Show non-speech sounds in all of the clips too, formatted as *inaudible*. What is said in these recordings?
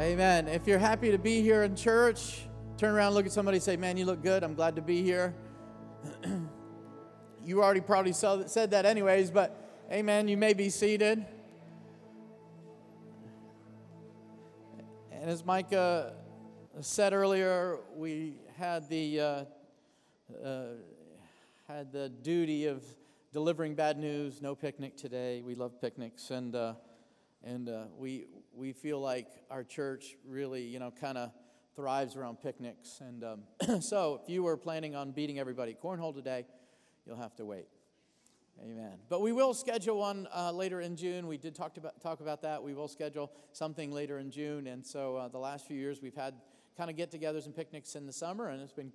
Amen. If you're happy to be here in church, turn around, look at somebody, say, Man, you look good. I'm glad to be here. *clears throat* you already probably said that, anyways, but amen. You may be seated. And as Micah said earlier, we had the uh, uh, had the duty of delivering bad news. No picnic today. We love picnics, and uh, and uh, we we feel like our church really, you know, kind of thrives around picnics. And um, *clears throat* so, if you were planning on beating everybody cornhole today, you'll have to wait. Amen. But we will schedule one uh, later in June. We did talk about talk about that. We will schedule something later in June. And so, uh, the last few years we've had kind of get-togethers and picnics in the summer, and it's been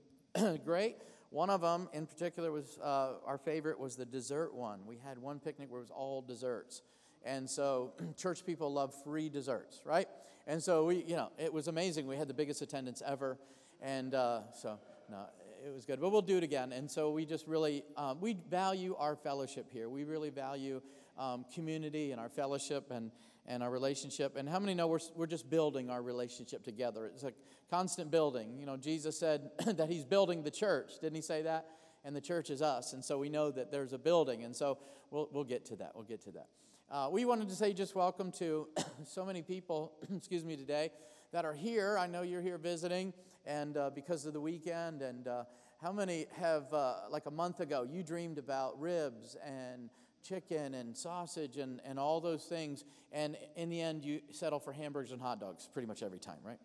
*clears throat* great. One of them, in particular, was uh, our favorite was the dessert one. We had one picnic where it was all desserts. And so *clears throat* church people love free desserts, right? And so we, you know, it was amazing. We had the biggest attendance ever. And uh, so, no, it was good. But we'll do it again. And so we just really, um, we value our fellowship here. We really value um, community and our fellowship and, and our relationship. And how many know we're, we're just building our relationship together? It's a constant building. You know, Jesus said *clears throat* that he's building the church. Didn't he say that? And the church is us. And so we know that there's a building. And so we'll, we'll get to that. We'll get to that. Uh, we wanted to say just welcome to *coughs* so many people, *coughs* excuse me, today that are here. I know you're here visiting, and uh, because of the weekend, and uh, how many have, uh, like a month ago, you dreamed about ribs and chicken and sausage and, and all those things, and in the end, you settle for hamburgers and hot dogs pretty much every time, right?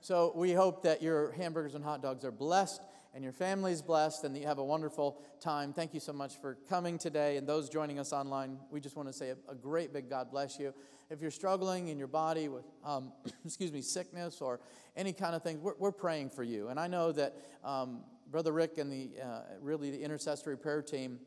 So we hope that your hamburgers and hot dogs are blessed and your family's blessed and that you have a wonderful time. Thank you so much for coming today. And those joining us online, we just want to say a, a great big God bless you. If you're struggling in your body with, um, *clears throat* excuse me, sickness or any kind of thing, we're, we're praying for you. And I know that um, Brother Rick and the uh, really the intercessory prayer team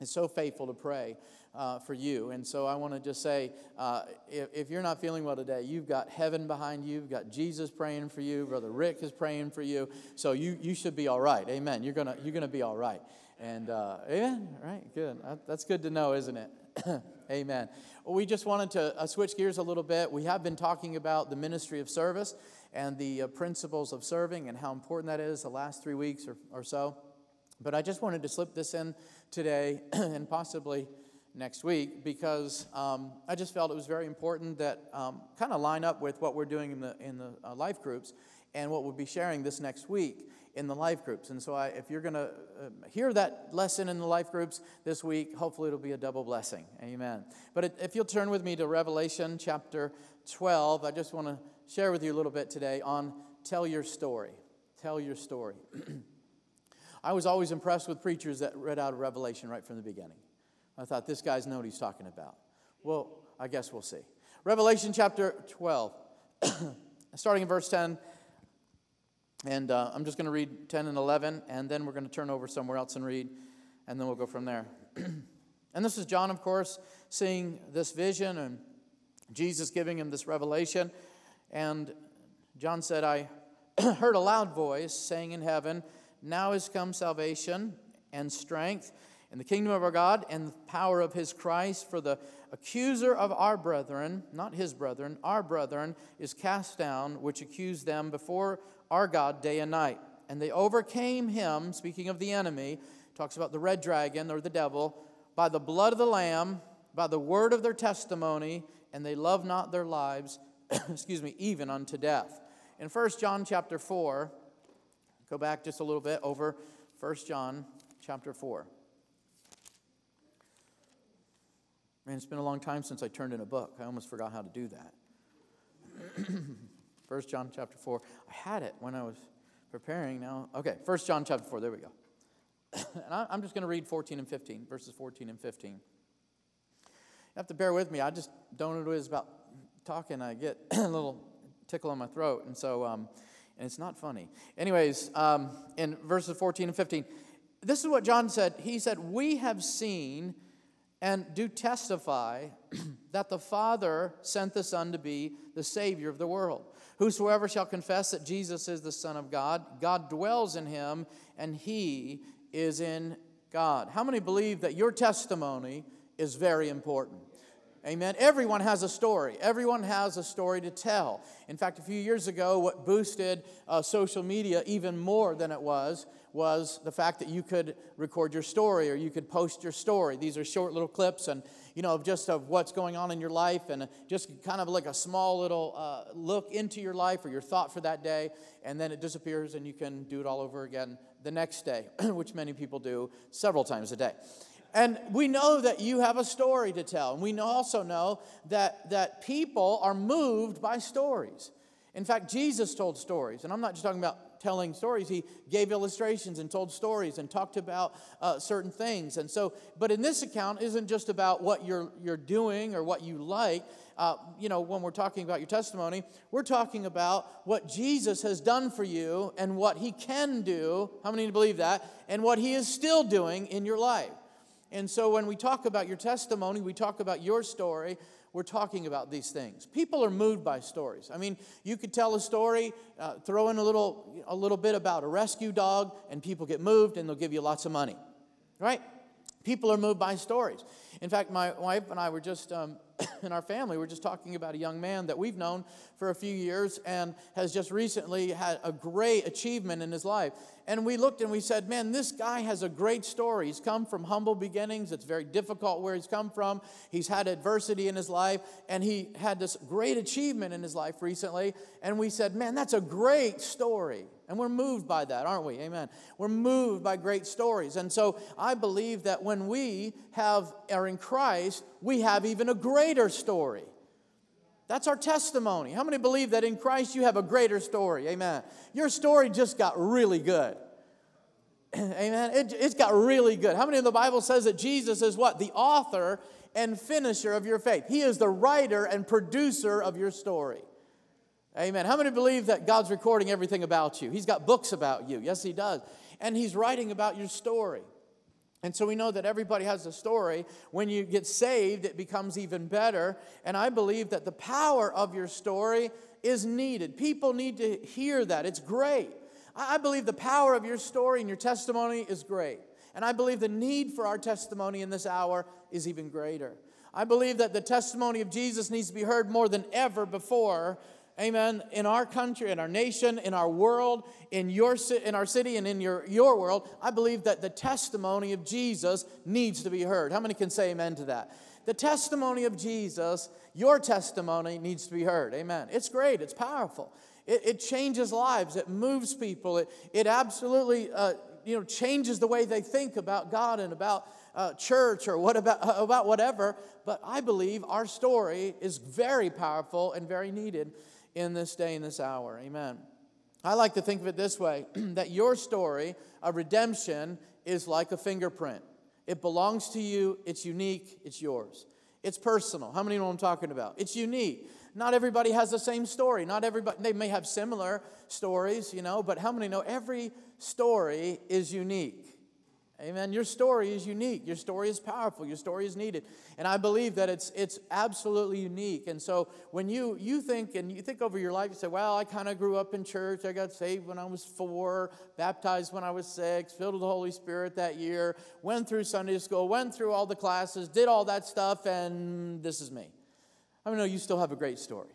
is so faithful to pray uh, for you. And so I want to just say uh, if, if, you're not feeling well today, you've got heaven behind you, you've got Jesus praying for you, Brother Rick is praying for you. So you, you should be all right. Amen. You're going you're gonna be all right. And uh, amen. Right. Good. That's good to know, isn't it? *coughs* amen. Well, we just wanted to uh, switch gears a little bit. We have been talking about the ministry of service and the uh, principles of serving and how important that is the last three weeks or, or so. But I just wanted to slip this in today *clears throat* and possibly next week because um, I just felt it was very important that um, kind of line up with what we're doing in the, in the uh, life groups and what we'll be sharing this next week in the life groups. And so, I, if you're going to uh, hear that lesson in the life groups this week, hopefully it'll be a double blessing. Amen. But it, if you'll turn with me to Revelation chapter 12, I just want to share with you a little bit today on tell your story. Tell your story. *clears throat* I was always impressed with preachers that read out of Revelation right from the beginning. I thought, this guy's know what he's talking about. Well, I guess we'll see. Revelation chapter 12, *clears throat* starting in verse 10. And uh, I'm just going to read 10 and 11, and then we're going to turn over somewhere else and read, and then we'll go from there. *clears throat* and this is John, of course, seeing this vision and Jesus giving him this revelation. And John said, I *clears throat* heard a loud voice saying in heaven, Now is come salvation and strength in the kingdom of our God and the power of his Christ. For the accuser of our brethren, not his brethren, our brethren, is cast down, which accused them before our God day and night. And they overcame him, speaking of the enemy, talks about the red dragon or the devil, by the blood of the Lamb, by the word of their testimony, and they love not their lives, *clears throat* excuse me, even unto death. In 1 John chapter 4, go back just a little bit over 1 John chapter 4. Man, it's been a long time since I turned in a book. I almost forgot how to do that. *clears throat* First John chapter 4. I had it when I was preparing now. Okay, First John chapter 4. There we go. *clears throat* and I'm just going to read 14 and 15, verses 14 and 15. You have to bear with me. I just don't know what it is about talking. I get *clears throat* a little tickle in my throat. And so, um, and it's not funny. Anyways, um, in verses 14 and 15, this is what John said. He said, We have seen and do testify *clears throat* that the Father sent the Son to be the Savior of the world. Whosoever shall confess that Jesus is the Son of God, God dwells in him, and he is in God. How many believe that your testimony is very important? Amen. Everyone has a story. Everyone has a story to tell. In fact, a few years ago, what boosted uh, social media even more than it was was the fact that you could record your story or you could post your story. These are short little clips and you know just of what's going on in your life and just kind of like a small little uh, look into your life or your thought for that day, and then it disappears and you can do it all over again the next day, *clears throat* which many people do several times a day. And we know that you have a story to tell. And we also know that, that people are moved by stories. In fact, Jesus told stories. And I'm not just talking about telling stories, he gave illustrations and told stories and talked about uh, certain things. And so, but in this account, isn't just about what you're, you're doing or what you like. Uh, you know, when we're talking about your testimony, we're talking about what Jesus has done for you and what he can do. How many believe that? And what he is still doing in your life. And so when we talk about your testimony, we talk about your story, we're talking about these things. People are moved by stories. I mean, you could tell a story, uh, throw in a little, a little bit about a rescue dog, and people get moved and they'll give you lots of money, right? People are moved by stories. In fact, my wife and I were just um, *coughs* in our family, we're just talking about a young man that we've known for a few years and has just recently had a great achievement in his life. And we looked and we said, Man, this guy has a great story. He's come from humble beginnings. It's very difficult where he's come from. He's had adversity in his life, and he had this great achievement in his life recently. And we said, Man, that's a great story. And we're moved by that, aren't we? Amen. We're moved by great stories. And so I believe that when we have are in Christ, we have even a greater story. That's our testimony. How many believe that in Christ you have a greater story? Amen. Your story just got really good. *clears throat* Amen. It, it's got really good. How many of the Bible says that Jesus is what? The author and finisher of your faith. He is the writer and producer of your story. Amen. How many believe that God's recording everything about you? He's got books about you. Yes, He does. And He's writing about your story. And so we know that everybody has a story. When you get saved, it becomes even better. And I believe that the power of your story is needed. People need to hear that. It's great. I believe the power of your story and your testimony is great. And I believe the need for our testimony in this hour is even greater. I believe that the testimony of Jesus needs to be heard more than ever before amen, in our country, in our nation, in our world, in, your, in our city, and in your, your world, I believe that the testimony of Jesus needs to be heard. How many can say amen to that? The testimony of Jesus, your testimony needs to be heard. Amen. It's great, it's powerful. It, it changes lives, it moves people, it, it absolutely uh, you know, changes the way they think about God and about uh, church or what about, *laughs* about whatever. But I believe our story is very powerful and very needed in this day and this hour. Amen. I like to think of it this way *clears throat* that your story of redemption is like a fingerprint. It belongs to you, it's unique, it's yours. It's personal. How many know I'm talking about? It's unique. Not everybody has the same story. Not everybody, they may have similar stories, you know, but how many know every story is unique? Amen. Your story is unique. Your story is powerful. Your story is needed. And I believe that it's, it's absolutely unique. And so when you, you think and you think over your life, you say, well, I kind of grew up in church. I got saved when I was four, baptized when I was six, filled with the Holy Spirit that year, went through Sunday school, went through all the classes, did all that stuff, and this is me. I mean, no, you still have a great story.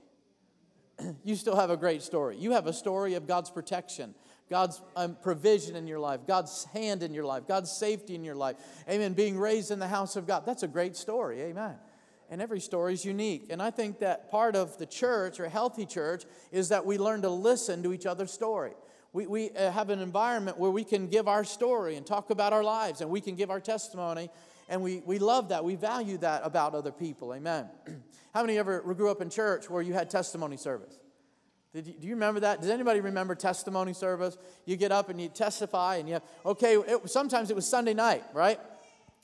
*clears throat* you still have a great story. You have a story of God's protection God's um, provision in your life, God's hand in your life, God's safety in your life. Amen. Being raised in the house of God. That's a great story. Amen. And every story is unique. And I think that part of the church or a healthy church is that we learn to listen to each other's story. We, we uh, have an environment where we can give our story and talk about our lives and we can give our testimony. And we, we love that. We value that about other people. Amen. *clears throat* How many ever grew up in church where you had testimony service? You, do you remember that? Does anybody remember testimony service? You get up and you testify, and you have, okay, it, sometimes it was Sunday night, right?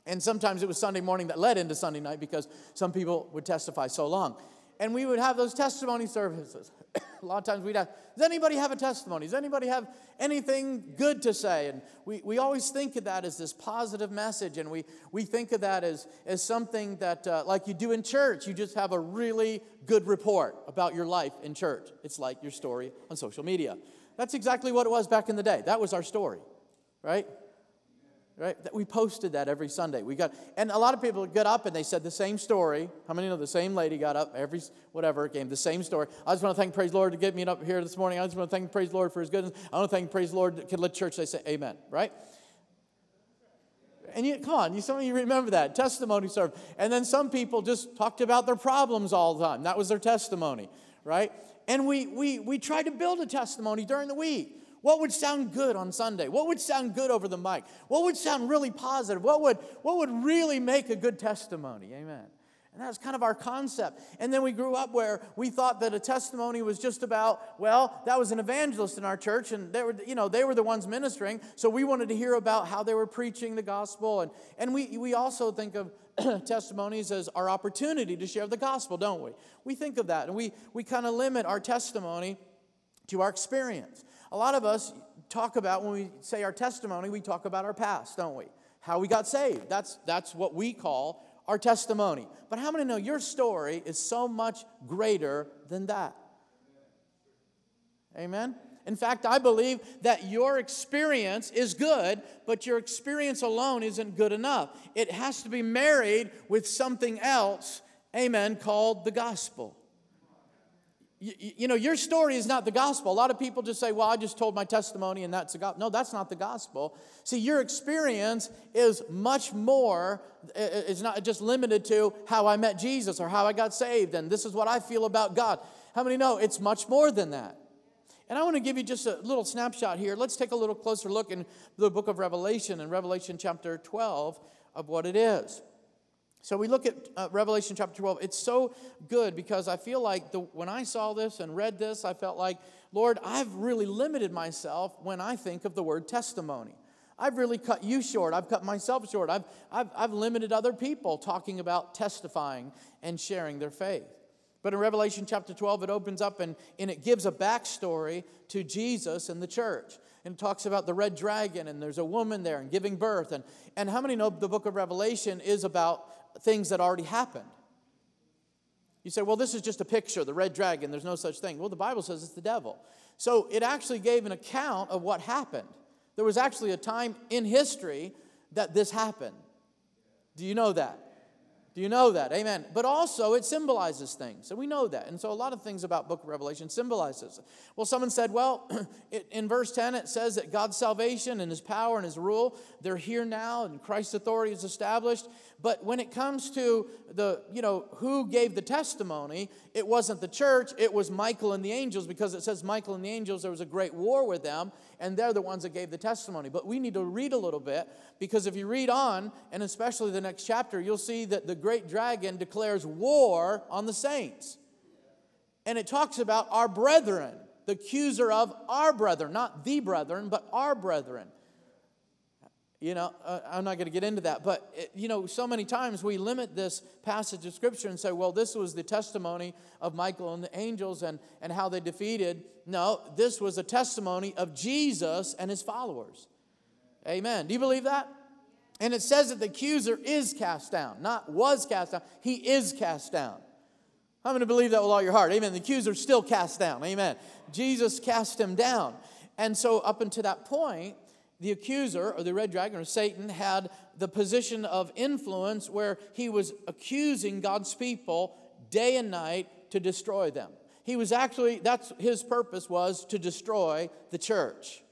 And sometimes it was Sunday morning that led into Sunday night because some people would testify so long. And we would have those testimony services. *coughs* a lot of times we'd ask, Does anybody have a testimony? Does anybody have anything good to say? And we, we always think of that as this positive message, and we, we think of that as, as something that, uh, like you do in church, you just have a really good report about your life in church. It's like your story on social media. That's exactly what it was back in the day. That was our story, right? Right? We posted that every Sunday. We got, and a lot of people get up and they said the same story. How many know the same lady got up every whatever gave the same story? I just want to thank praise Lord to get me up here this morning. I just want to thank praise Lord for His goodness. I want to thank praise Lord. Can let church they say Amen, right? And you, come on, you, some of you remember that testimony serve. And then some people just talked about their problems all the time. That was their testimony, right? And we we we tried to build a testimony during the week. What would sound good on Sunday? What would sound good over the mic? What would sound really positive? What would, what would really make a good testimony? Amen. And that was kind of our concept. And then we grew up where we thought that a testimony was just about, well, that was an evangelist in our church, and they were, you know, they were the ones ministering. So we wanted to hear about how they were preaching the gospel. And, and we, we also think of *clears throat* testimonies as our opportunity to share the gospel, don't we? We think of that, and we, we kind of limit our testimony to our experience. A lot of us talk about when we say our testimony, we talk about our past, don't we? How we got saved. That's, that's what we call our testimony. But how many know your story is so much greater than that? Amen? In fact, I believe that your experience is good, but your experience alone isn't good enough. It has to be married with something else, amen, called the gospel. You, you, know, your story is not the gospel. A lot of people just say, well, I just told my testimony and that's the gospel. No, that's not the gospel. See, your experience is much more, it's not just limited to how I met Jesus or how I got saved and this is what I feel about God. How many know it's much more than that? And I want to give you just a little snapshot here. Let's take a little closer look in the book of Revelation, in Revelation chapter 12, of what it is. So we look at uh, Revelation chapter 12. It's so good because I feel like the, when I saw this and read this, I felt like, Lord, I've really limited myself when I think of the word testimony. I've really cut you short. I've cut myself short. I've, I've, I've limited other people talking about testifying and sharing their faith. But in Revelation chapter 12, it opens up and, and it gives a backstory to Jesus and the church. And it talks about the red dragon, and there's a woman there and giving birth. And, and how many know the book of Revelation is about things that already happened. You say, well, this is just a picture, the red dragon, there's no such thing. Well, the Bible says it's the devil. So it actually gave an account of what happened. There was actually a time in history that this happened. Do you know that? Do you know that? Amen. But also, it symbolizes things. And we know that. And so, a lot of things about book of Revelation symbolizes. Well, someone said, well, *clears throat* in verse 10, it says that God's salvation and his power and his rule, they're here now, and Christ's authority is established. But when it comes to the, you know, who gave the testimony, it wasn't the church, it was Michael and the angels, because it says Michael and the angels, there was a great war with them, and they're the ones that gave the testimony. But we need to read a little bit, because if you read on, and especially the next chapter, you'll see that the great dragon declares war on the saints. And it talks about our brethren, the accuser of our brethren, not the brethren, but our brethren. You know, uh, I'm not going to get into that, but, it, you know, so many times we limit this passage of Scripture and say, well, this was the testimony of Michael and the angels and, and how they defeated. No, this was a testimony of Jesus and his followers. Amen. Do you believe that? And it says that the accuser is cast down, not was cast down, he is cast down. I'm going to believe that with all your heart. Amen. The accuser is still cast down. Amen. Jesus cast him down. And so, up until that point, the accuser, or the red dragon, or Satan, had the position of influence where he was accusing God's people day and night to destroy them. He was actually, that's his purpose was to destroy the church.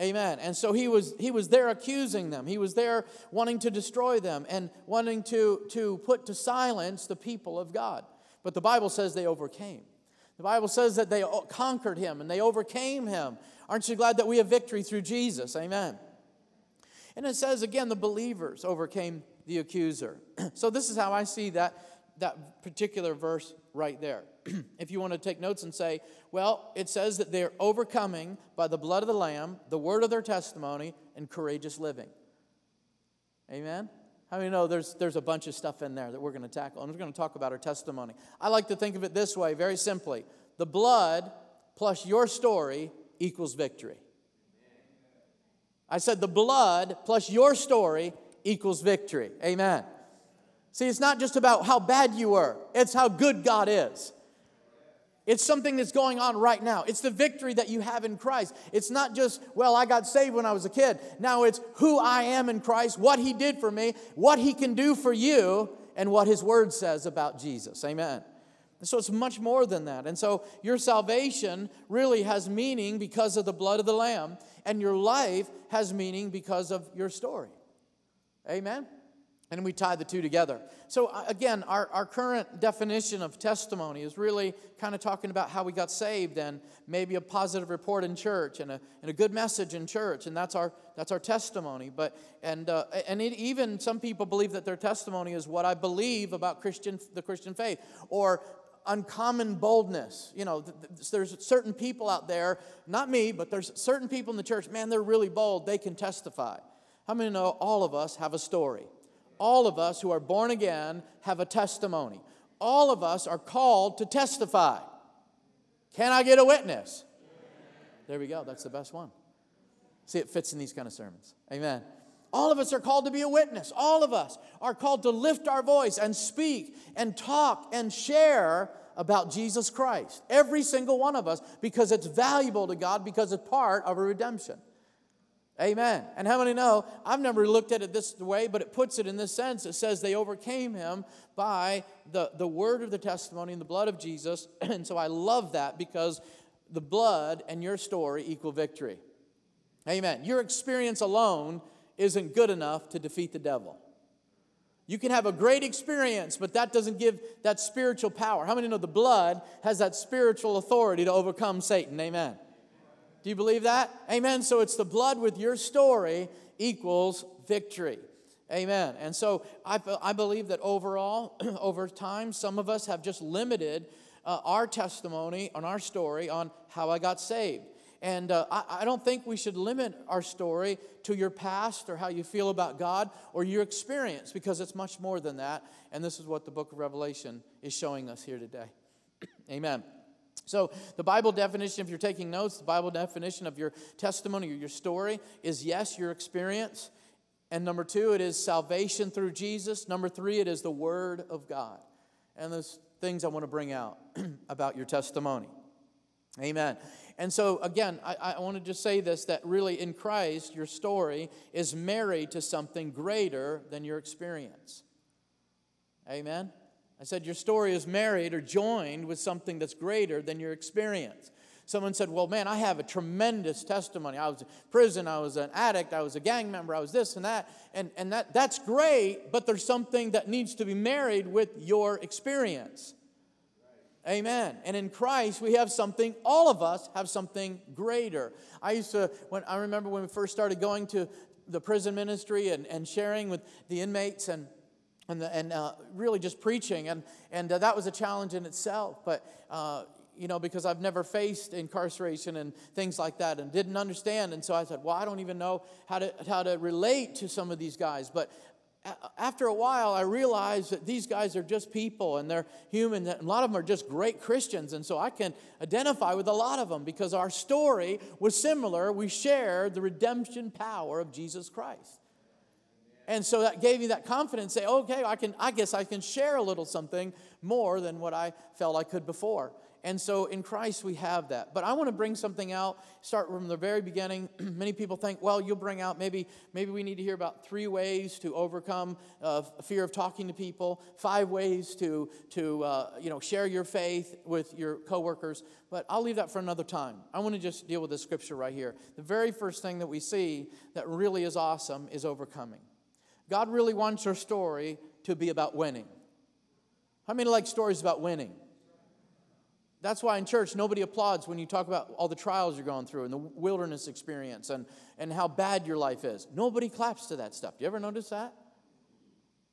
Amen. And so he was he was there accusing them. He was there wanting to destroy them and wanting to, to put to silence the people of God. But the Bible says they overcame. The Bible says that they conquered him and they overcame him Aren't you glad that we have victory through Jesus? Amen. And it says again, the believers overcame the accuser. *clears throat* so this is how I see that, that particular verse right there. *clears throat* if you want to take notes and say, well, it says that they're overcoming by the blood of the Lamb, the word of their testimony, and courageous living. Amen? How many know there's, there's a bunch of stuff in there that we're going to tackle? And we're going to talk about our testimony. I like to think of it this way, very simply. The blood plus your story equals victory. I said the blood plus your story equals victory. Amen. See, it's not just about how bad you were, it's how good God is. It's something that's going on right now. It's the victory that you have in Christ. It's not just, well, I got saved when I was a kid. Now it's who I am in Christ, what He did for me, what He can do for you, and what His Word says about Jesus. Amen. So it's much more than that. And so your salvation really has meaning because of the blood of the Lamb, and your life has meaning because of your story. Amen. And we tie the two together. So, uh, again, our, our current definition of testimony is really kind of talking about how we got saved and maybe a positive report in church and a, and a good message in church. And that's our, that's our testimony. But, and uh, and it, even some people believe that their testimony is what I believe about Christian, the Christian faith or uncommon boldness. You know, there's certain people out there, not me, but there's certain people in the church, man, they're really bold. They can testify. How many know all of us have a story? All of us who are born again have a testimony. All of us are called to testify. Can I get a witness? There we go. That's the best one. See, it fits in these kind of sermons. Amen. All of us are called to be a witness. All of us are called to lift our voice and speak and talk and share about Jesus Christ. Every single one of us, because it's valuable to God, because it's part of a redemption. Amen. And how many know? I've never looked at it this way, but it puts it in this sense. It says they overcame him by the, the word of the testimony and the blood of Jesus. *clears throat* And so I love that because the blood and your story equal victory. Amen. Your experience alone isn't good enough to defeat the devil. You can have a great experience, but that doesn't give that spiritual power. How many know the blood has that spiritual authority to overcome Satan? Amen. Do you believe that? Amen. So it's the blood with your story equals victory. Amen. And so I, I believe that overall, *clears throat* over time, some of us have just limited uh, our testimony on our story on how I got saved. And uh, I, I, don't think we should limit our story to your past or how you feel about God or your experience because it's much more than that. And this is what the book of Revelation is showing us here today. *clears throat* Amen. So, the Bible definition, if you're taking notes, the Bible definition of your testimony or your story is yes, your experience. And number two, it is salvation through Jesus. Number three, it is the Word of God. And those things I want to bring out *clears throat* about your testimony. Amen. And so, again, I, I want to just say this that really in Christ, your story is married to something greater than your experience. Amen. I said, Your story is married or joined with something that's greater than your experience. Someone said, Well, man, I have a tremendous testimony. I was in prison, I was an addict, I was a gang member, I was this and that. And, and that, that's great, but there's something that needs to be married with your experience. Amen. And in Christ, we have something, all of us have something greater. I used to, when I remember when we first started going to the prison ministry and, and sharing with the inmates and and, the, and uh, really just preaching. And, and uh, that was a challenge in itself. But, uh, you know, because I've never faced incarceration and things like that and didn't understand. And so I said, well, I don't even know how to, how to relate to some of these guys. But after a while, I realized that these guys are just people and they're human. A lot of them are just great Christians. And so I can identify with a lot of them because our story was similar. We shared the redemption power of Jesus Christ. And so that gave me that confidence, say, okay, I can, I guess I can share a little something more than what I felt I could before. And so in Christ we have that. But I want to bring something out, start from the very beginning. *clears throat* Many people think, well, you'll bring out maybe maybe we need to hear about three ways to overcome uh, fear of talking to people, five ways to to uh, you know share your faith with your coworkers. But I'll leave that for another time. I want to just deal with this scripture right here. The very first thing that we see that really is awesome is overcoming. God really wants your story to be about winning. How many like stories about winning? That's why in church, nobody applauds when you talk about all the trials you're going through and the wilderness experience and, and how bad your life is. Nobody claps to that stuff. Do you ever notice that?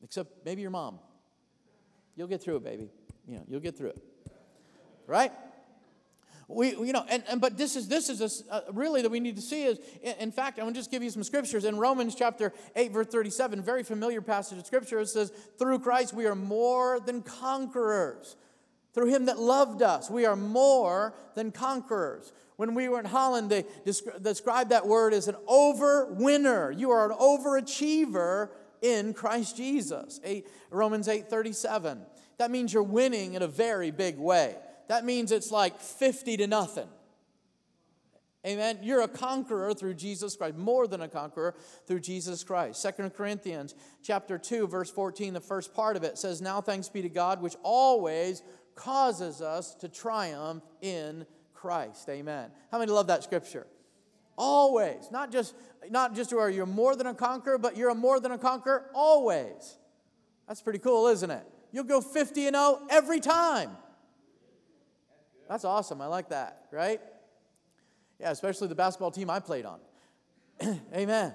Except maybe your mom. You'll get through it, baby. You know, you'll get through it. Right? We, you know, and, and but this is this is a, uh, really that we need to see is. In, in fact, I'm going to just give you some scriptures in Romans chapter eight, verse 37. Very familiar passage of scripture. It says, "Through Christ we are more than conquerors. Through Him that loved us, we are more than conquerors." When we were in Holland, they described that word as an over-winner. You are an overachiever in Christ Jesus. Eight, Romans 8 37. That means you're winning in a very big way. That means it's like 50 to nothing. Amen. You're a conqueror through Jesus Christ, more than a conqueror through Jesus Christ. Second Corinthians chapter 2 verse 14, the first part of it says, "Now thanks be to God which always causes us to triumph in Christ." Amen. How many love that scripture? Always. Not just not just where you're more than a conqueror, but you're a more than a conqueror always. That's pretty cool, isn't it? You'll go 50 and 0 every time. That's awesome. I like that, right? Yeah, especially the basketball team I played on. *clears throat* Amen.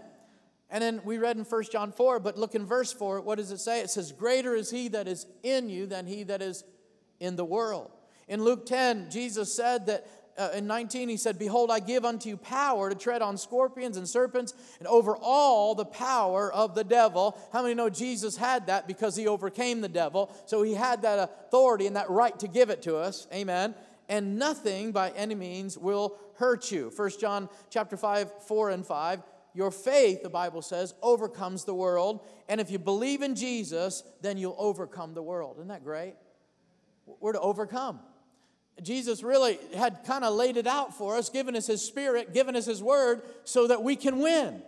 And then we read in 1 John 4, but look in verse 4, what does it say? It says, Greater is he that is in you than he that is in the world. In Luke 10, Jesus said that uh, in 19, he said, Behold, I give unto you power to tread on scorpions and serpents and over all the power of the devil. How many know Jesus had that because he overcame the devil? So he had that authority and that right to give it to us. Amen. And nothing by any means will hurt you. 1 John chapter 5, 4 and 5. Your faith, the Bible says, overcomes the world. And if you believe in Jesus, then you'll overcome the world. Isn't that great? We're to overcome. Jesus really had kind of laid it out for us, given us his spirit, given us his word, so that we can win.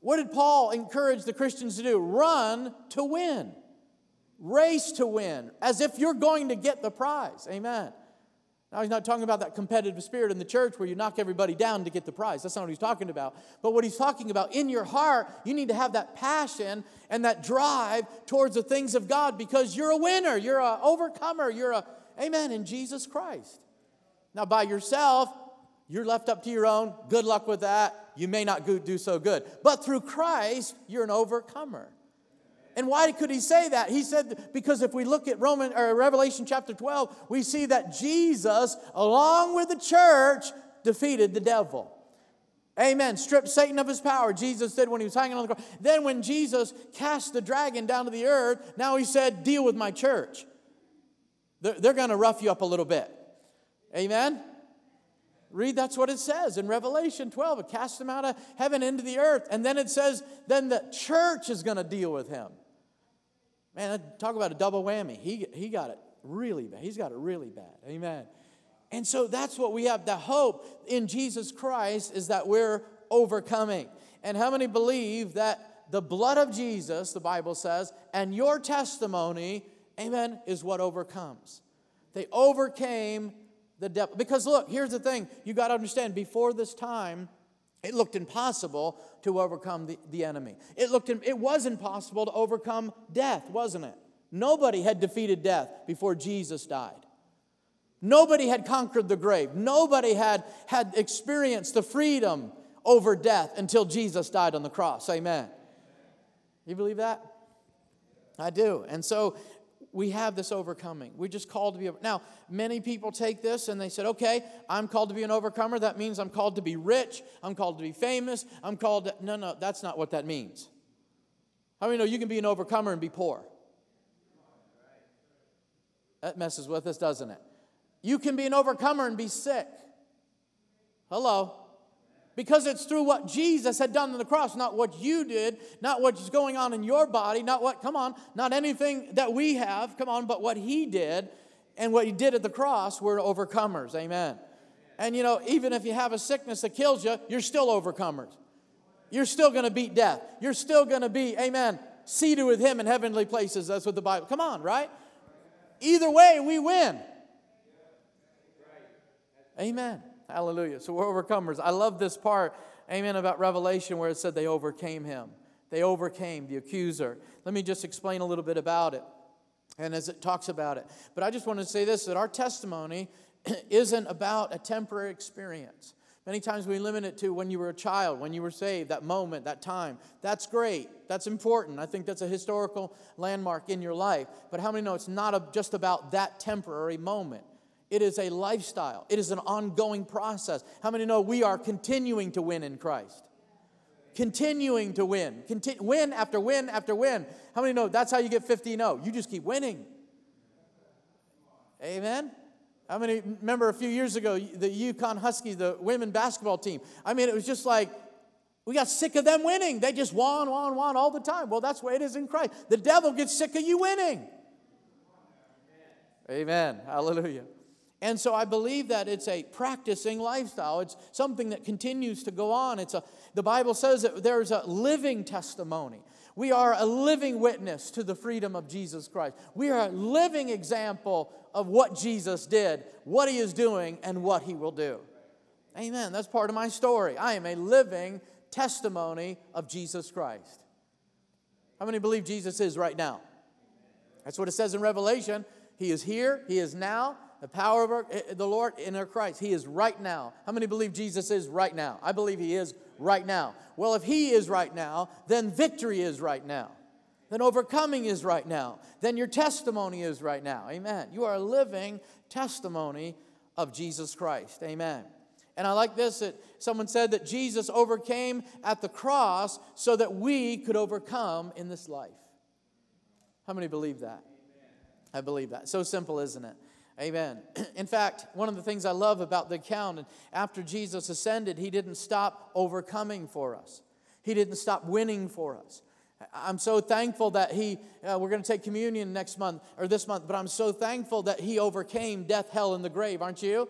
What did Paul encourage the Christians to do? Run to win, race to win, as if you're going to get the prize. Amen. Now, he's not talking about that competitive spirit in the church where you knock everybody down to get the prize. That's not what he's talking about. But what he's talking about in your heart, you need to have that passion and that drive towards the things of God because you're a winner, you're an overcomer, you're a Amen. In Jesus Christ. Now, by yourself, you're left up to your own. Good luck with that. You may not do so good. But through Christ, you're an overcomer. And why could he say that? He said because if we look at Roman or Revelation chapter 12, we see that Jesus, along with the church, defeated the devil. Amen. Stripped Satan of his power. Jesus said when he was hanging on the cross. Then when Jesus cast the dragon down to the earth, now he said, "Deal with my church." They're, they're going to rough you up a little bit. Amen? Read, that's what it says in Revelation 12. It casts him out of heaven into the earth. And then it says, then the church is going to deal with him. Man, talk about a double whammy. He, he got it really bad. He's got it really bad. Amen. And so that's what we have. The hope in Jesus Christ is that we're overcoming. And how many believe that the blood of Jesus, the Bible says, and your testimony amen, is what overcomes. They overcame the devil. Because look, here's the thing you got to understand before this time, it looked impossible to overcome the, the enemy. It, looked, it was impossible to overcome death, wasn't it? Nobody had defeated death before Jesus died. Nobody had conquered the grave. Nobody had, had experienced the freedom over death until Jesus died on the cross. Amen. You believe that? I do. And so we have this overcoming. We're just called to be. Now, many people take this and they said, okay, I'm called to be an overcomer. That means I'm called to be rich. I'm called to be famous. I'm called to. No, no, that's not what that means. How many know you can be an overcomer and be poor? That messes with us, doesn't it? You can be an overcomer and be sick. Hello. Because it's through what Jesus had done on the cross, not what you did, not what's going on in your body, not what, come on, not anything that we have, come on, but what He did and what He did at the cross, we're overcomers. Amen. And you know, even if you have a sickness that kills you, you're still overcomers. You're still going to beat death. You're still going to be, amen, seated with Him in heavenly places. That's what the Bible, come on, right? Either way, we win. Amen. Hallelujah. So we're overcomers. I love this part, amen, about Revelation where it said they overcame him. They overcame the accuser. Let me just explain a little bit about it and as it talks about it. But I just want to say this that our testimony *clears throat* isn't about a temporary experience. Many times we limit it to when you were a child, when you were saved, that moment, that time. That's great. That's important. I think that's a historical landmark in your life. But how many know it's not just about that temporary moment? It is a lifestyle, it is an ongoing process. How many know we are continuing to win in Christ? Continuing to win. Contin- win after win after win. How many know that's how you get 50 0? You just keep winning. Amen? How many remember a few years ago, the UConn Huskies, the women basketball team? I mean, it was just like, we got sick of them winning. They just won, won, won all the time. Well, that's the way it is in Christ. The devil gets sick of you winning. Amen. Hallelujah. And so I believe that it's a practicing lifestyle. It's something that continues to go on. It's a, the Bible says that there's a living testimony. We are a living witness to the freedom of Jesus Christ. We are a living example of what Jesus did, what he is doing, and what he will do. Amen. That's part of my story. I am a living testimony of Jesus Christ. How many believe Jesus is right now? That's what it says in Revelation. He is here, He is now, the power of our, eh, the Lord in our Christ. He is right now. How many believe Jesus is right now? I believe He is right now. Well, if He is right now, then victory is right now. Then overcoming is right now. Then your testimony is right now. Amen. You are a living testimony of Jesus Christ. Amen. And I like this that someone said that Jesus overcame at the cross so that we could overcome in this life. How many believe that? I believe that. So simple, isn't it? Amen. *clears throat* In fact, one of the things I love about the account, and after Jesus ascended, he didn't stop overcoming for us. He didn't stop winning for us. I'm so thankful that he, uh, we're going to take communion next month or this month, but I'm so thankful that he overcame death, hell, and the grave, aren't you?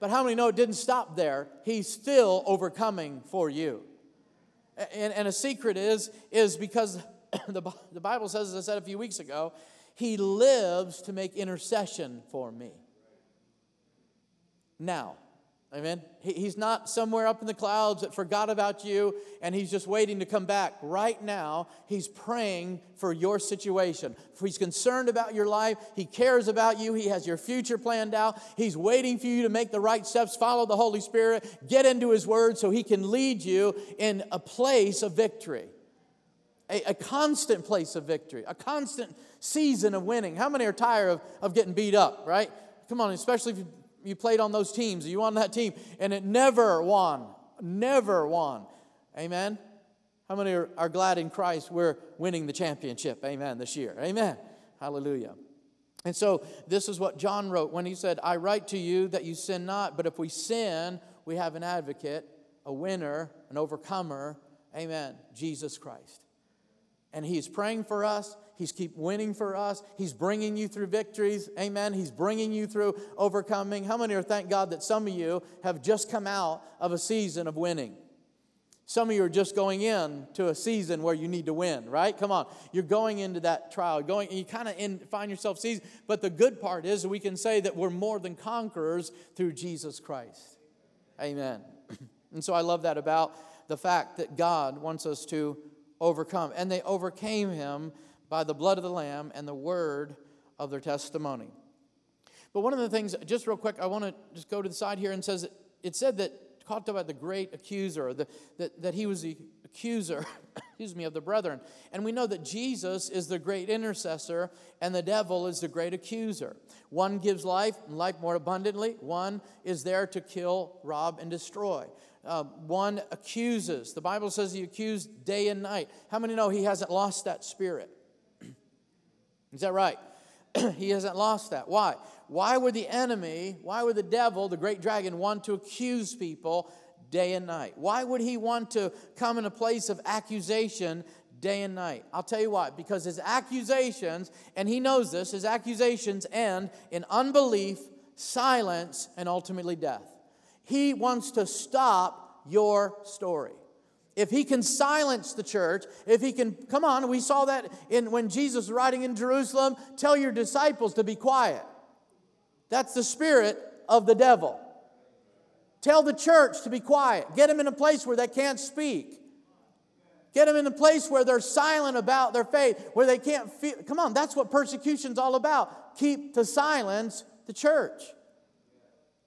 But how many know it didn't stop there? He's still overcoming for you. And, and a secret is, is because *clears throat* the, the Bible says, as I said a few weeks ago, he lives to make intercession for me. Now, amen. He's not somewhere up in the clouds that forgot about you and he's just waiting to come back. Right now, he's praying for your situation. He's concerned about your life. He cares about you. He has your future planned out. He's waiting for you to make the right steps, follow the Holy Spirit, get into his word so he can lead you in a place of victory a, a constant place of victory, a constant season of winning. How many are tired of, of getting beat up, right? Come on, especially if you, you played on those teams, you on that team, and it never won, never won. Amen? How many are, are glad in Christ we're winning the championship? Amen, this year. Amen. Hallelujah. And so, this is what John wrote when he said, I write to you that you sin not, but if we sin, we have an advocate, a winner, an overcomer. Amen. Jesus Christ and He's praying for us. He's keep winning for us. He's bringing you through victories. Amen. He's bringing you through overcoming. How many are thank God that some of you have just come out of a season of winning? Some of you are just going in to a season where you need to win, right? Come on. You're going into that trial. Going you kind of find yourself season. But the good part is we can say that we're more than conquerors through Jesus Christ. Amen. *clears throat* And so I love that about the fact that God wants us to overcome. And they overcame him by the blood of the Lamb and the word of their testimony. But one of the things, just real quick, I want to just go to the side here and says it said that talked about the great accuser, the, that, that he was the accuser, *coughs* excuse me, of the brethren. And we know that Jesus is the great intercessor and the devil is the great accuser. One gives life life more abundantly. One is there to kill, rob, and destroy. Uh, one accuses. The Bible says he accused day and night. How many know he hasn't lost that spirit? Is that right? *clears throat* he hasn't lost that. Why? Why would the enemy, why would the devil, the great dragon, want to accuse people day and night? Why would he want to come in a place of accusation day and night? I'll tell you why. Because his accusations, and he knows this, his accusations end in unbelief, silence, and ultimately death. He wants to stop your story. If he can silence the church, if he can, come on, we saw that in when Jesus was riding in Jerusalem, tell your disciples to be quiet. That's the spirit of the devil. Tell the church to be quiet. Get them in a place where they can't speak. Get them in a place where they're silent about their faith, where they can't feel. Come on, that's what persecution's all about. Keep to silence the church.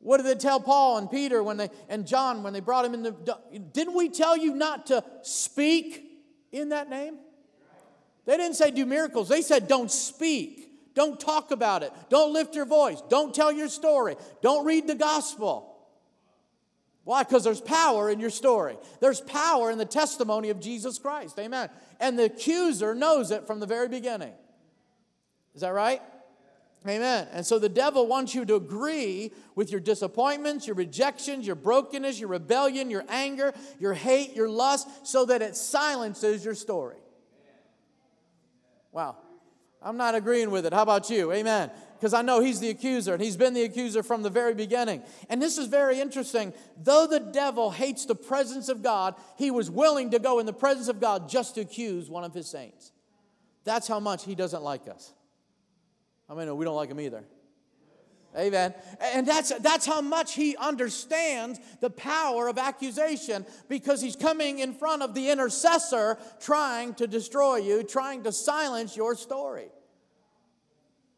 What did they tell Paul and Peter when they and John when they brought him in the didn't we tell you not to speak in that name? They didn't say do miracles. They said don't speak. Don't talk about it. Don't lift your voice. Don't tell your story. Don't read the gospel. Why? Because there's power in your story. There's power in the testimony of Jesus Christ. Amen. And the accuser knows it from the very beginning. Is that right? Amen. And so the devil wants you to agree with your disappointments, your rejections, your brokenness, your rebellion, your anger, your hate, your lust, so that it silences your story. Wow. I'm not agreeing with it. How about you? Amen. Because I know he's the accuser, and he's been the accuser from the very beginning. And this is very interesting. Though the devil hates the presence of God, he was willing to go in the presence of God just to accuse one of his saints. That's how much he doesn't like us. I mean, we don't like him either. Amen. And that's, that's how much he understands the power of accusation because he's coming in front of the intercessor trying to destroy you, trying to silence your story.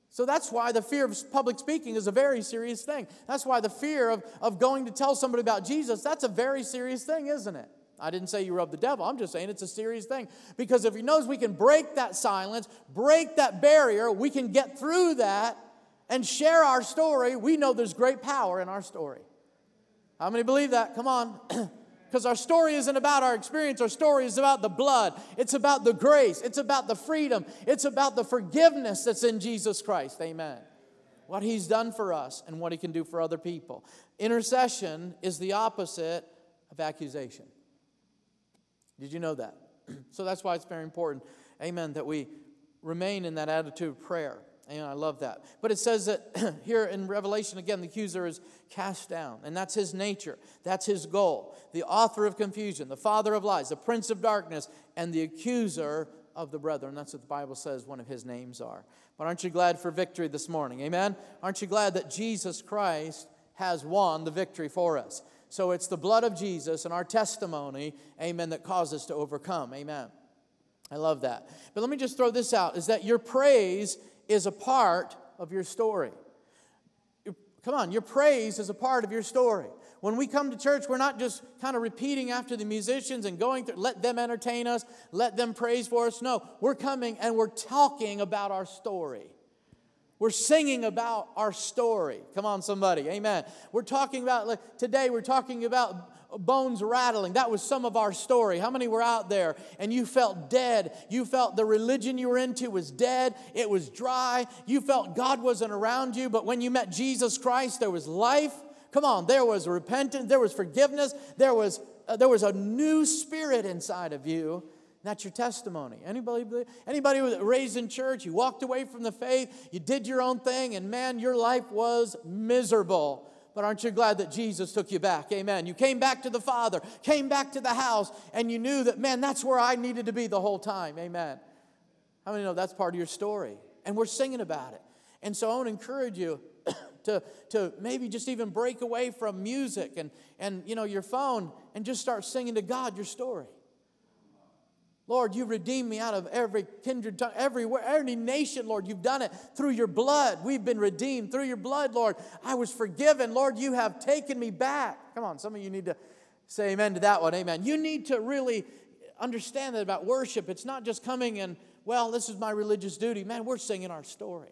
So that's why the fear of public speaking is a very serious thing. That's why the fear of, of going to tell somebody about Jesus, that's a very serious thing, isn't it? I didn't say you of the devil. I'm just saying it's a serious thing. Because if he knows we can break that silence, break that barrier, we can get through that and share our story, we know there's great power in our story. How many believe that? Come on. *clears throat* Because our story isn't about our experience, our story is about the blood. It's about the grace, it's about the freedom, it's about the forgiveness that's in Jesus Christ. Amen. What he's done for us and what he can do for other people. Intercession is the opposite of accusation. Did you know that? *clears throat* so that's why it's very important, amen, that we remain in that attitude of prayer. And I love that. But it says that *clears throat* here in Revelation, again, the accuser is cast down. And that's his nature, that's his goal. The author of confusion, the father of lies, the prince of darkness, and the accuser of the brethren. That's what the Bible says one of his names are. But aren't you glad for victory this morning? Amen? Aren't you glad that Jesus Christ has won the victory for us? So it's the blood of Jesus and our testimony, amen, that causes us to overcome. Amen. I love that. But let me just throw this out is that your praise is a part of your story. Come on, your praise is a part of your story. When we come to church, we're not just kind of repeating after the musicians and going through, let them entertain us, let them praise for us. No, we're coming and we're talking about our story. We're singing about our story. Come on, somebody. Amen. We're talking about, like, today, we're talking about bones rattling. That was some of our story. How many were out there and you felt dead? You felt the religion you were into was dead, it was dry. You felt God wasn't around you, but when you met Jesus Christ, there was life. Come on, there was repentance, there was forgiveness, there was, uh, there was a new spirit inside of you. That's your testimony. Anybody, anybody raised in church, you walked away from the faith, you did your own thing, and man, your life was miserable. But aren't you glad that Jesus took you back? Amen. You came back to the Father, came back to the house, and you knew that, man, that's where I needed to be the whole time. Amen. How many know that's part of your story? And we're singing about it. And so I want to encourage you *coughs* to, to maybe just even break away from music and, and you know your phone and just start singing to God your story. Lord, you redeemed me out of every kindred tongue, everywhere, every nation, Lord. You've done it through your blood. We've been redeemed through your blood, Lord. I was forgiven. Lord, you have taken me back. Come on, some of you need to say amen to that one. Amen. You need to really understand that about worship. It's not just coming and, well, this is my religious duty. Man, we're singing our story.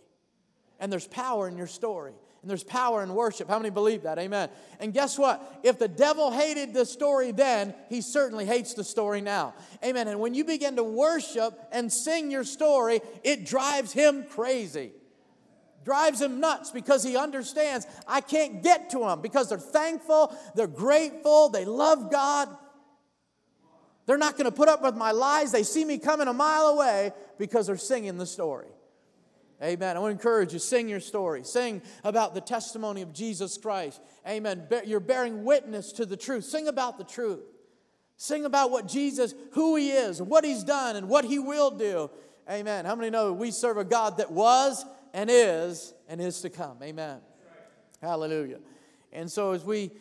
And there's power in your story and there's power in worship. How many believe that? Amen. And guess what? If the devil hated the story then, he certainly hates the story now. Amen. And when you begin to worship and sing your story, it drives him crazy. Drives him nuts because he understands I can't get to them because they're thankful, they're grateful, they love God. They're not going to put up with my lies. They see me coming a mile away because they're singing the story. Amen. I want to encourage you, sing your story. Sing about the testimony of Jesus Christ. Amen. You're bearing witness to the truth. Sing about the truth. Sing about what Jesus, who He is, what He's done, and what He will do. Amen. How many know we serve a God that was and is and is to come? Amen. Hallelujah. And so, as we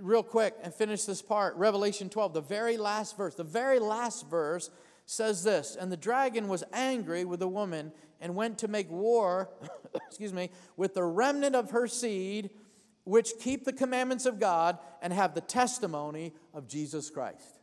real quick and finish this part, Revelation 12, the very last verse, the very last verse says this And the dragon was angry with the woman and went to make war, *coughs* excuse me, with the remnant of her seed, which keep the commandments of God and have the testimony of Jesus Christ.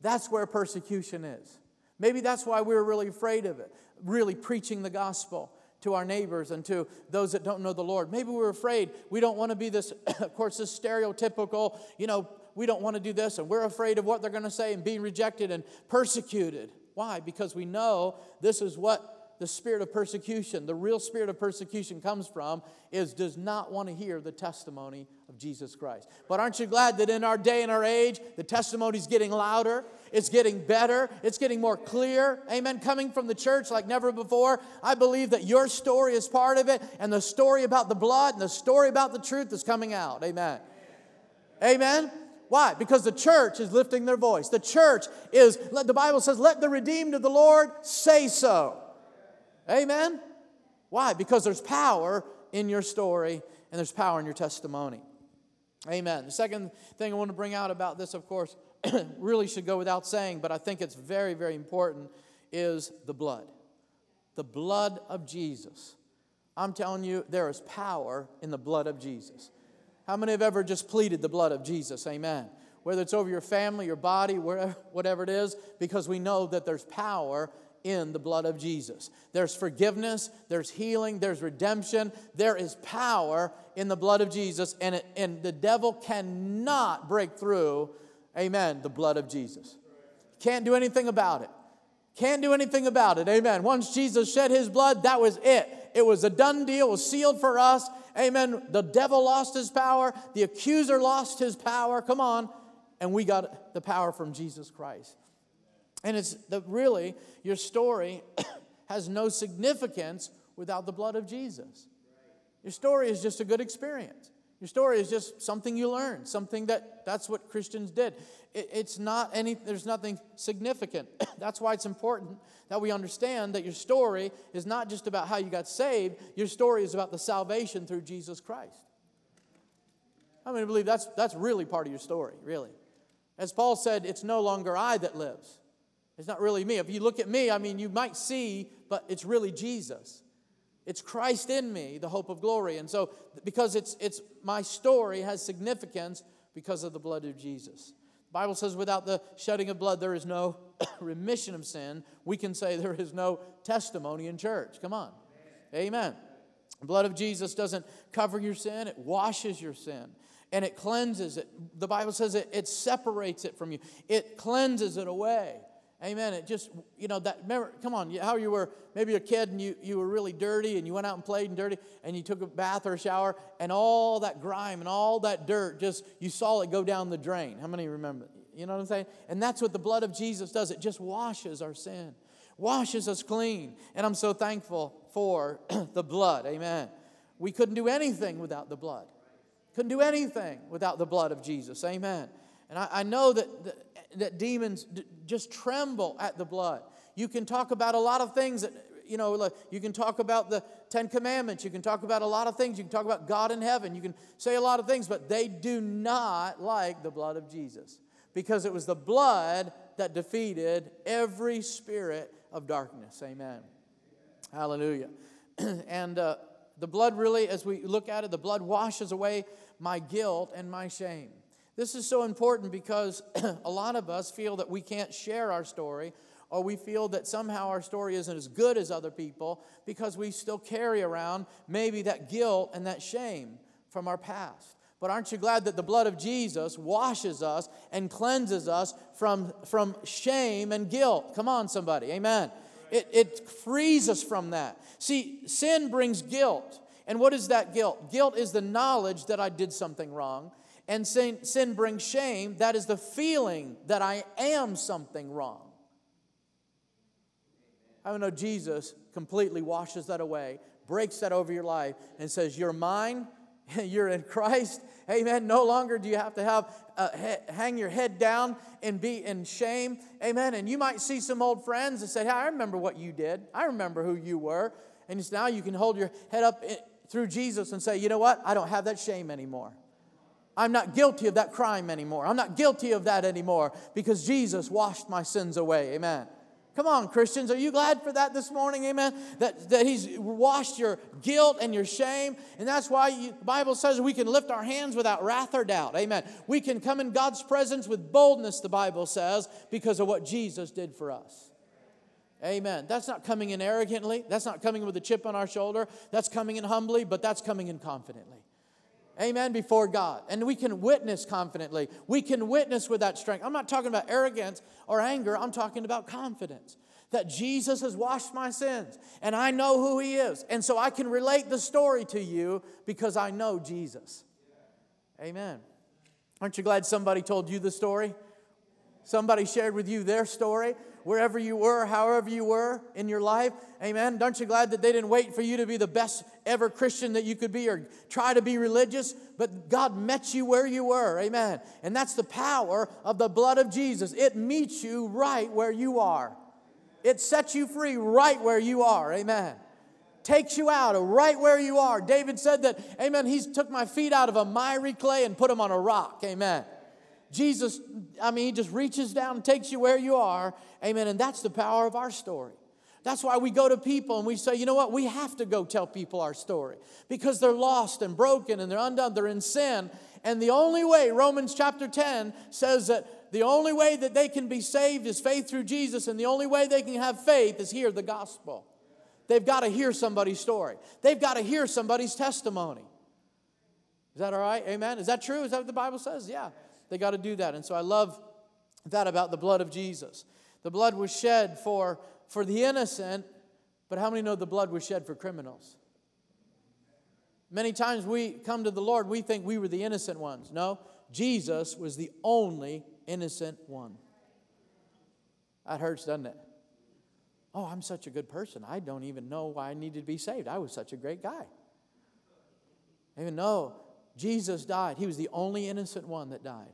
That's where persecution is. Maybe that's why we we're really afraid of it, really preaching the gospel to our neighbors and to those that don't know the Lord. Maybe we're afraid we don't want to be this, *coughs* of course, this stereotypical, you know, we don't want to do this and we're afraid of what they're going to say and being rejected and persecuted. Why? Because we know this is what the spirit of persecution, the real spirit of persecution comes from, is does not want to hear the testimony of Jesus Christ. But aren't you glad that in our day and our age, the testimony is getting louder, it's getting better, it's getting more clear? Amen. Coming from the church like never before. I believe that your story is part of it, and the story about the blood and the story about the truth is coming out. Amen. Amen. Why? Because the church is lifting their voice. The church is, the Bible says, let the redeemed of the Lord say so. Amen? Why? Because there's power in your story and there's power in your testimony. Amen. The second thing I want to bring out about this, of course, *clears throat* really should go without saying, but I think it's very, very important, is the blood. The blood of Jesus. I'm telling you, there is power in the blood of Jesus. How many have ever just pleaded the blood of Jesus? Amen. Whether it's over your family, your body, whatever it is, because we know that there's power in the blood of Jesus. There's forgiveness, there's healing, there's redemption, there is power in the blood of Jesus, and, it, and the devil cannot break through, amen, the blood of Jesus. Can't do anything about it. Can't do anything about it, amen. Once Jesus shed his blood, that was it. It was a done deal, it was sealed for us, Amen. The devil lost his power, the accuser lost his power. Come on. And we got the power from Jesus Christ. And it's the, really, your story *coughs* has no significance without the blood of Jesus. Your story is just a good experience. Your story is just something you learned, something that that's what Christians did. It, it's not any, there's nothing significant. *coughs* that's why it's important that we understand that your story is not just about how you got saved, your story is about the salvation through Jesus Christ. I mean, I believe that's, that's really part of your story, really. As Paul said, it's no longer I that lives. It's not really me. If you look at me, I mean, you might see, but it's really Jesus. It's Christ in me, the hope of glory. And so, because it's, it's my story has significance because of the blood of Jesus. The Bible says, without the shedding of blood, there is no *coughs* remission of sin. We can say there is no testimony in church. Come on. Amen. The blood of Jesus doesn't cover your sin, it washes your sin and it cleanses it. The Bible says it, it separates it from you, it cleanses it away. Amen. It just, you know, that, remember, come on, how you were maybe a kid and you, you were really dirty and you went out and played and dirty and you took a bath or a shower and all that grime and all that dirt just, you saw it go down the drain. How many remember? You know what I'm saying? And that's what the blood of Jesus does. It just washes our sin, washes us clean. And I'm so thankful for *clears throat* the blood. Amen. We couldn't do anything without the blood. Couldn't do anything without the blood of Jesus. Amen. And I, I know that, that that demons d- just tremble at the blood. You can talk about a lot of things that, you know, you can talk about the Ten Commandments. You can talk about a lot of things. You can talk about God in heaven. You can say a lot of things, but they do not like the blood of Jesus because it was the blood that defeated every spirit of darkness. Amen. Hallelujah. *clears throat* and uh, the blood really, as we look at it, the blood washes away my guilt and my shame. This is so important because *clears throat* a lot of us feel that we can't share our story or we feel that somehow our story isn't as good as other people because we still carry around maybe that guilt and that shame from our past. But aren't you glad that the blood of Jesus washes us and cleanses us from, from shame and guilt? Come on, somebody. Amen. It, it frees us from that. See, sin brings guilt. And what is that guilt? Guilt is the knowledge that I did something wrong and sin, sin brings shame, that is the feeling that I am something wrong. I don't know Jesus completely washes that away, breaks that over your life, and says, You're mine, *laughs* you're in Christ. Amen. No longer do you have to have uh, hang your head down and be in shame. Amen. And you might see some old friends and say, hey, I remember what you did. I remember who you were. And now you can hold your head up eh, through Jesus and say, you know what? I don't have that shame anymore. I'm not guilty of that crime anymore. I'm not guilty of that anymore because Jesus washed my sins away. Amen. Come on, Christians, are you glad for that this morning? Amen. That, that He's washed your guilt and your shame. And that's why you, the Bible says we can lift our hands without wrath or doubt. Amen. We can come in God's presence with boldness, the Bible says, because of what Jesus did for us. Amen. That's not coming in arrogantly. That's not coming with a chip on our shoulder. That's coming in humbly, but that's coming in confidently. Amen, before God. And we can witness confidently. We can witness with that strength. I'm not talking about arrogance or anger, I'm talking about confidence. that Jesus has washed my sins and I know who He is. And so I can relate the story to you because I know Jesus. Amen. Aren't you glad somebody told you the story? Somebody shared with you their story, wherever you were, however you were in your life. Amen. Aren't you glad that they didn't wait for you to be the best ever Christian that you could be or try to be religious, but God met you where you were. Amen. And that's the power of the blood of Jesus. It meets you right where you are. It sets you free right where you are. Amen. Takes you out right where you are. David said that, Amen. He took my feet out of a miry clay and put them on a rock. Amen. Jesus, I mean, he just reaches down and takes you where you are. Amen. And that's the power of our story. That's why we go to people and we say, you know what, we have to go tell people our story because they're lost and broken and they're undone, they're in sin. And the only way, Romans chapter 10 says that the only way that they can be saved is faith through Jesus, and the only way they can have faith is hear the gospel. They've got to hear somebody's story, they've got to hear somebody's testimony. Is that all right? Amen. Is that true? Is that what the Bible says? Yeah. They got to do that. And so I love that about the blood of Jesus. The blood was shed for, for the innocent, but how many know the blood was shed for criminals? Many times we come to the Lord, we think we were the innocent ones. No, Jesus was the only innocent one. That hurts, doesn't it? Oh, I'm such a good person. I don't even know why I needed to be saved. I was such a great guy. Even though Jesus died, he was the only innocent one that died.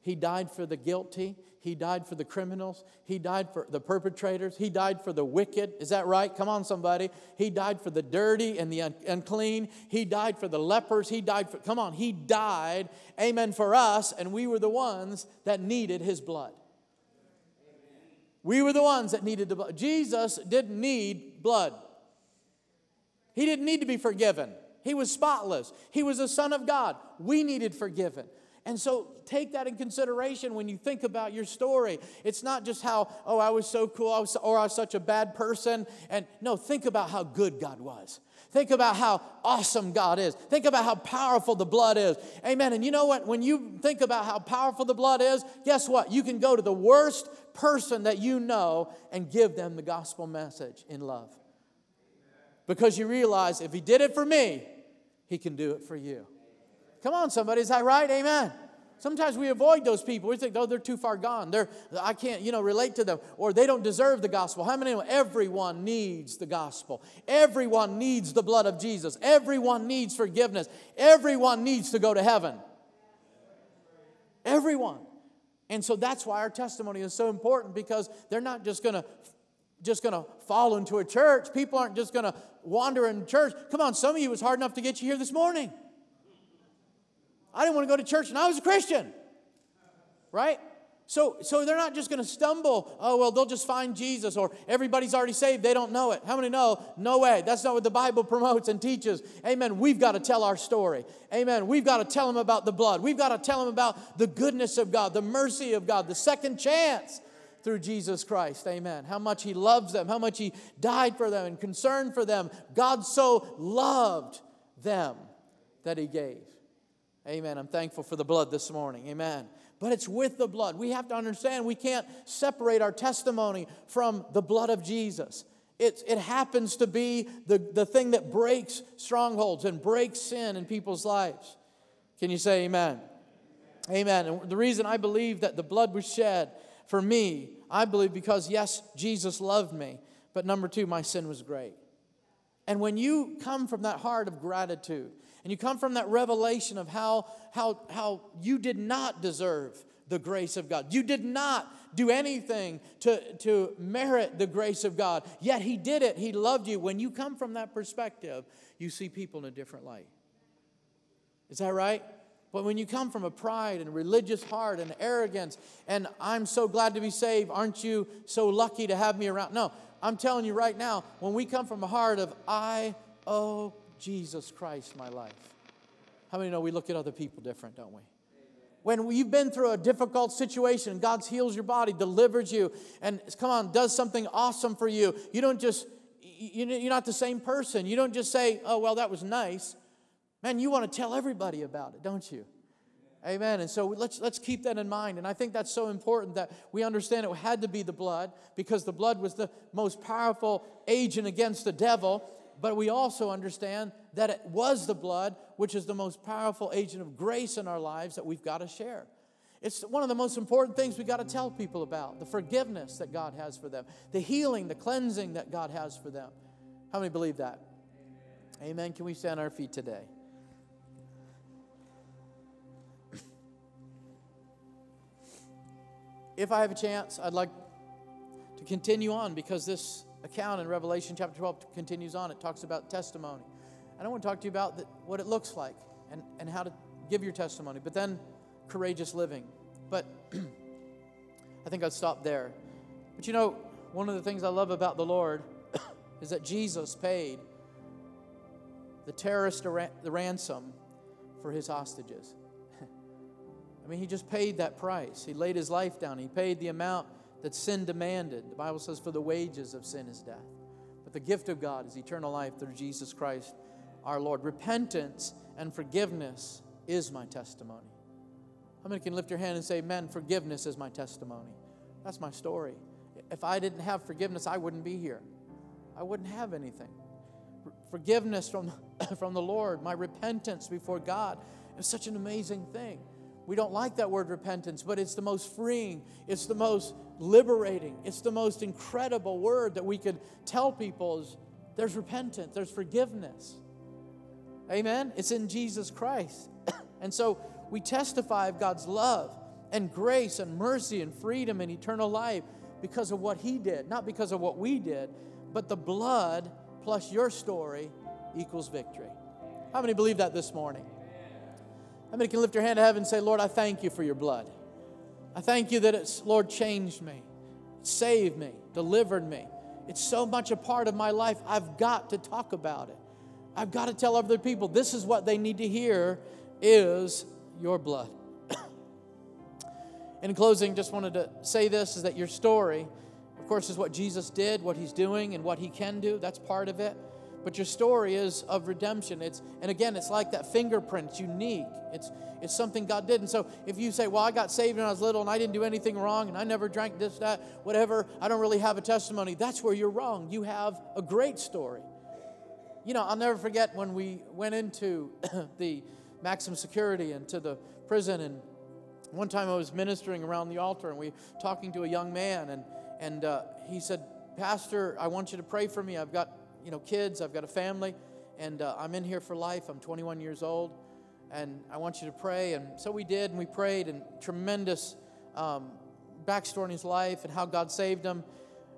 He died for the guilty. He died for the criminals. He died for the perpetrators. He died for the wicked. Is that right? Come on, somebody. He died for the dirty and the unclean. He died for the lepers. He died for, come on, He died, amen, for us, and we were the ones that needed His blood. We were the ones that needed the blood. Jesus didn't need blood, He didn't need to be forgiven. He was spotless. He was a son of God. We needed forgiven. And so take that in consideration when you think about your story. It's not just how, oh, I was so cool I was, or I was such a bad person. And no, think about how good God was. Think about how awesome God is. Think about how powerful the blood is. Amen. And you know what? When you think about how powerful the blood is, guess what? You can go to the worst person that you know and give them the gospel message in love. Because you realize if He did it for me, He can do it for you. Come on, somebody, is that right? Amen. Sometimes we avoid those people. We think, oh, they're too far gone. They're, I can't, you know, relate to them. Or they don't deserve the gospel. How many? Everyone needs the gospel. Everyone needs the blood of Jesus. Everyone needs forgiveness. Everyone needs to go to heaven. Everyone. And so that's why our testimony is so important because they're not just going to just going to fall into a church. People aren't just going to wander in church. Come on, some of you was hard enough to get you here this morning. I didn't want to go to church and I was a Christian. Right? So, so they're not just going to stumble. Oh, well, they'll just find Jesus, or everybody's already saved. They don't know it. How many know? No way. That's not what the Bible *laughs* promotes and teaches. Amen. We've got to tell our story. Amen. We've got to tell them about the blood. We've got to tell them about the goodness of God, the mercy of God, the second chance through Jesus Christ. Amen. How much He loves them, how much He died for them and concerned for them. God so loved them that He gave. Amen. I'm thankful for the blood this morning. Amen. But it's with the blood. We have to understand we can't separate our testimony from the blood of Jesus. It, it happens to be the, the thing that breaks strongholds and breaks sin in people's lives. Can you say amen? Amen. And the reason I believe that the blood was shed for me, I believe because, yes, Jesus loved me, but number two, my sin was great. And when you come from that heart of gratitude, and you come from that revelation of how, how, how you did not deserve the grace of God. You did not do anything to, to merit the grace of God, yet He did it. He loved you. When you come from that perspective, you see people in a different light. Is that right? But when you come from a pride and religious heart and arrogance, and I'm so glad to be saved, aren't you so lucky to have me around? No, I'm telling you right now, when we come from a heart of, I owe Jesus Christ my life. How many know we look at other people different, don't we? When you've been through a difficult situation, God heals your body, delivers you, and come on, does something awesome for you. You don't just, you're not the same person. You don't just say, oh, well, that was nice. Man, you want to tell everybody about it, don't you? Amen. And so let's, let's keep that in mind. And I think that's so important that we understand it had to be the blood because the blood was the most powerful agent against the devil. But we also understand that it was the blood, which is the most powerful agent of grace in our lives that we've got to share. It's one of the most important things we've got to tell people about the forgiveness that God has for them, the healing, the cleansing that God has for them. How many believe that? Amen. Can we stand on our feet today? if I have a chance, I'd like to continue on because this account in Revelation chapter 12 continues on. It talks about testimony. And I want to talk to you about the, what it looks like and, and how to give your testimony, but then courageous living. But *clears throat* I think I'd stop there. But you know, one of the things I love about the Lord *coughs* is that Jesus paid the terrorist the ransom for his hostages. *laughs* I mean, he just paid that price. He laid his life down. He paid the amount that sin demanded. The Bible says, for the wages of sin is death. But the gift of God is eternal life through Jesus Christ our Lord. Repentance and forgiveness is my testimony. How many can lift your hand and say, Man, forgiveness is my testimony? That's my story. If I didn't have forgiveness, I wouldn't be here. I wouldn't have anything. Forgiveness from, *coughs* from the Lord, my repentance before God, is such an amazing thing. We don't like that word repentance, but it's the most freeing, it's the most liberating, it's the most incredible word that we could tell people is there's repentance, there's forgiveness. Amen? It's in Jesus Christ. *coughs* and so we testify of God's love and grace and mercy and freedom and eternal life because of what He did, not because of what we did, but the blood plus your story equals victory. How many believe that this morning? How many can lift your hand to heaven and say, Lord, I thank you for your blood? I thank you that it's, Lord, changed me, saved me, delivered me. It's so much a part of my life, I've got to talk about it. I've got to tell other people this is what they need to hear is your blood. *clears throat* In closing, just wanted to say this is that your story, of course, is what Jesus did, what he's doing, and what he can do. That's part of it. But your story is of redemption. It's and again, it's like that fingerprint. It's unique. It's it's something God did. And so if you say, Well, I got saved when I was little and I didn't do anything wrong and I never drank this, that, whatever, I don't really have a testimony, that's where you're wrong. You have a great story. You know, I'll never forget when we went into *clears throat* the maximum security and to the prison and one time I was ministering around the altar and we talking to a young man and and uh, he said, Pastor, I want you to pray for me. I've got you know, kids, I've got a family, and uh, I'm in here for life. I'm 21 years old, and I want you to pray. And so we did, and we prayed, and tremendous um, backstory in his life and how God saved him.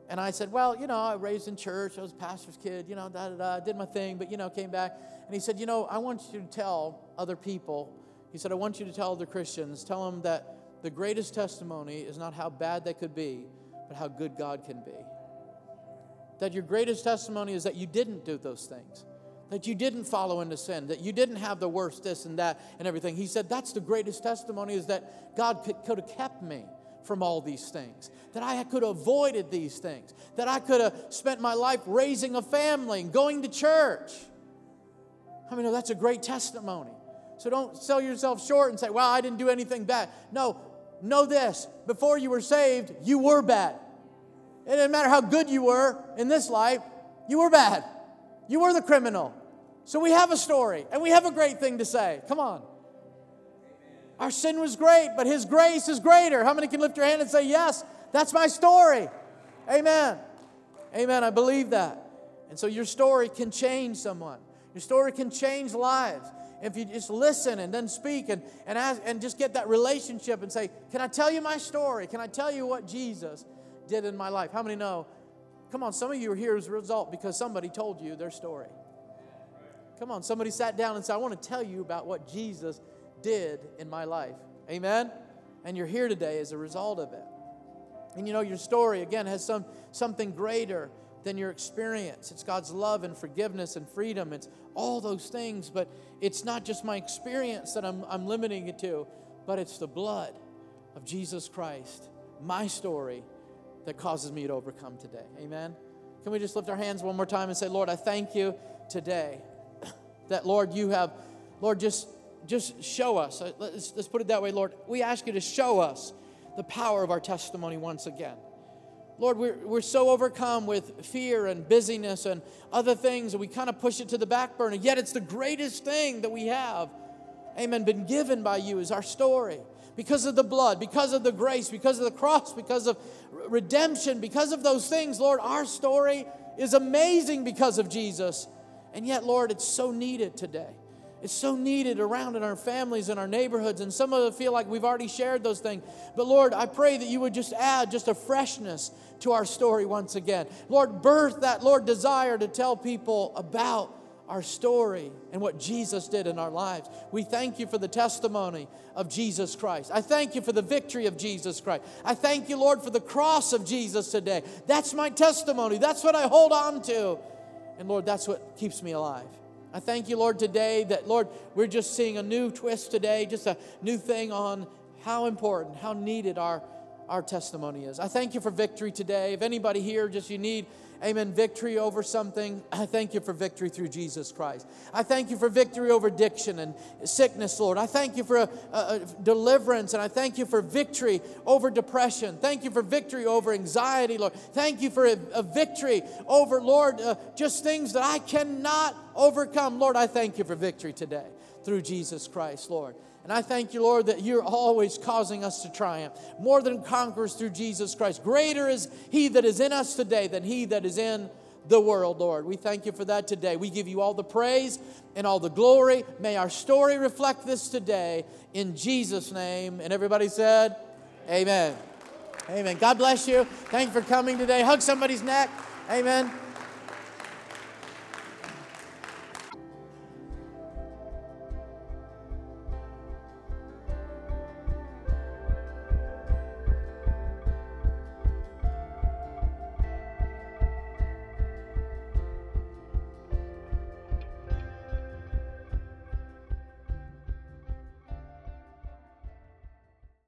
And I said, Well, you know, I raised in church, I was a pastor's kid, you know, da da da, did my thing, but, you know, came back. And he said, You know, I want you to tell other people, he said, I want you to tell other Christians, tell them that the greatest testimony is not how bad they could be, but how good God can be that your greatest testimony is that you didn't do those things, that you didn't follow into sin, that you didn't have the worst this and that and everything. He said, That's the greatest testimony is that God could, could have kept me from all these things, that I could have avoided these things, that I could have spent my life raising a family and going to church. I mean, that's a great testimony. So don't sell yourself short and say, well, I didn't do anything bad. No, know this before you were saved, you were bad. It didn't matter how good you were in this life, you were bad. You were the criminal. So we have a story and we have a great thing to say. Come on. Our sin was great, but His grace is greater. How many can lift your hand and say, Yes, that's my story? Amen. Amen. I believe that. And so your story can change someone, your story can change lives. If you just listen and then speak and, and, ask, and just get that relationship and say, Can I tell you my story? Can I tell you what Jesus did in my life. How many know? Come on, some of you are here as a result because somebody told you their story. Come on, somebody sat down and said, I want to tell you about what Jesus did in my life. Amen? And you're here today as a result of it. And you know, your story, again, has some, something greater than your experience. It's God's love and forgiveness and freedom. It's all those things, but it's not just my experience that I'm, I'm limiting it to, but it's the blood of Jesus Christ, my story, that causes me to overcome today. Amen. Can we just lift our hands one more time and say, Lord, I thank you today *clears throat* that, Lord, you have, Lord, just just show us. Uh, let's, let's put it that way, Lord. We ask you to show us the power of our testimony once again. Lord, we're, we're so overcome with fear and busyness and other things, and we kind of push it to the back burner. Yet it's the greatest thing that we have, amen, been given by you is our story. Because of the blood, because of the grace, because of the cross, because of redemption, because of those things, Lord, our story is amazing because of Jesus. And yet, Lord, it's so needed today. It's so needed around in our families and our neighborhoods, and some of us feel like we've already shared those things. But Lord, I pray that you would just add just a freshness to our story once again. Lord, birth that, Lord, desire to tell people about our story and what Jesus did in our lives. We thank you for the testimony of Jesus Christ. I thank you for the victory of Jesus Christ. I thank you, Lord, for the cross of Jesus today. That's my testimony. That's what I hold on to. And Lord, that's what keeps me alive. I thank you, Lord, today that, Lord, we're just seeing a new twist today, just a new thing on how important, how needed our, our testimony is. I thank you for victory today. If anybody here just you need amen, victory over something. *clears throat* I thank you for victory through Jesus Christ. I thank you for victory over addiction and sickness, Lord. I thank you for a, a, a deliverance and I thank you for victory over depression. Thank you for victory over anxiety, Lord. Thank you for a, a victory over, Lord, uh, just things that I cannot overcome. Lord, I thank you for victory today through Jesus Christ, Lord. And I thank you, Lord, that you're always causing us to triumph. More than conquerors through Jesus Christ. Greater is He that is in us today than He that is in the world, Lord. We thank you for that today. We give you all the praise and all the glory. May our story reflect this today in Jesus' name. And everybody said, Amen. Amen. God bless you. Thank you for coming today. Hug somebody's neck. Amen.